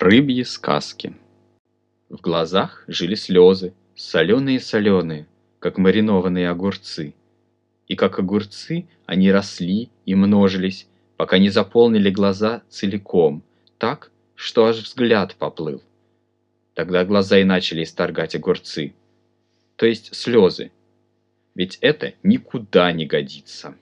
Рыбьи сказки. В глазах жили слезы, соленые-соленые, как маринованные огурцы. И как огурцы они росли и множились, пока не заполнили глаза целиком, так, что аж взгляд поплыл. Тогда глаза и начали исторгать огурцы, то есть слезы. Ведь это никуда не годится.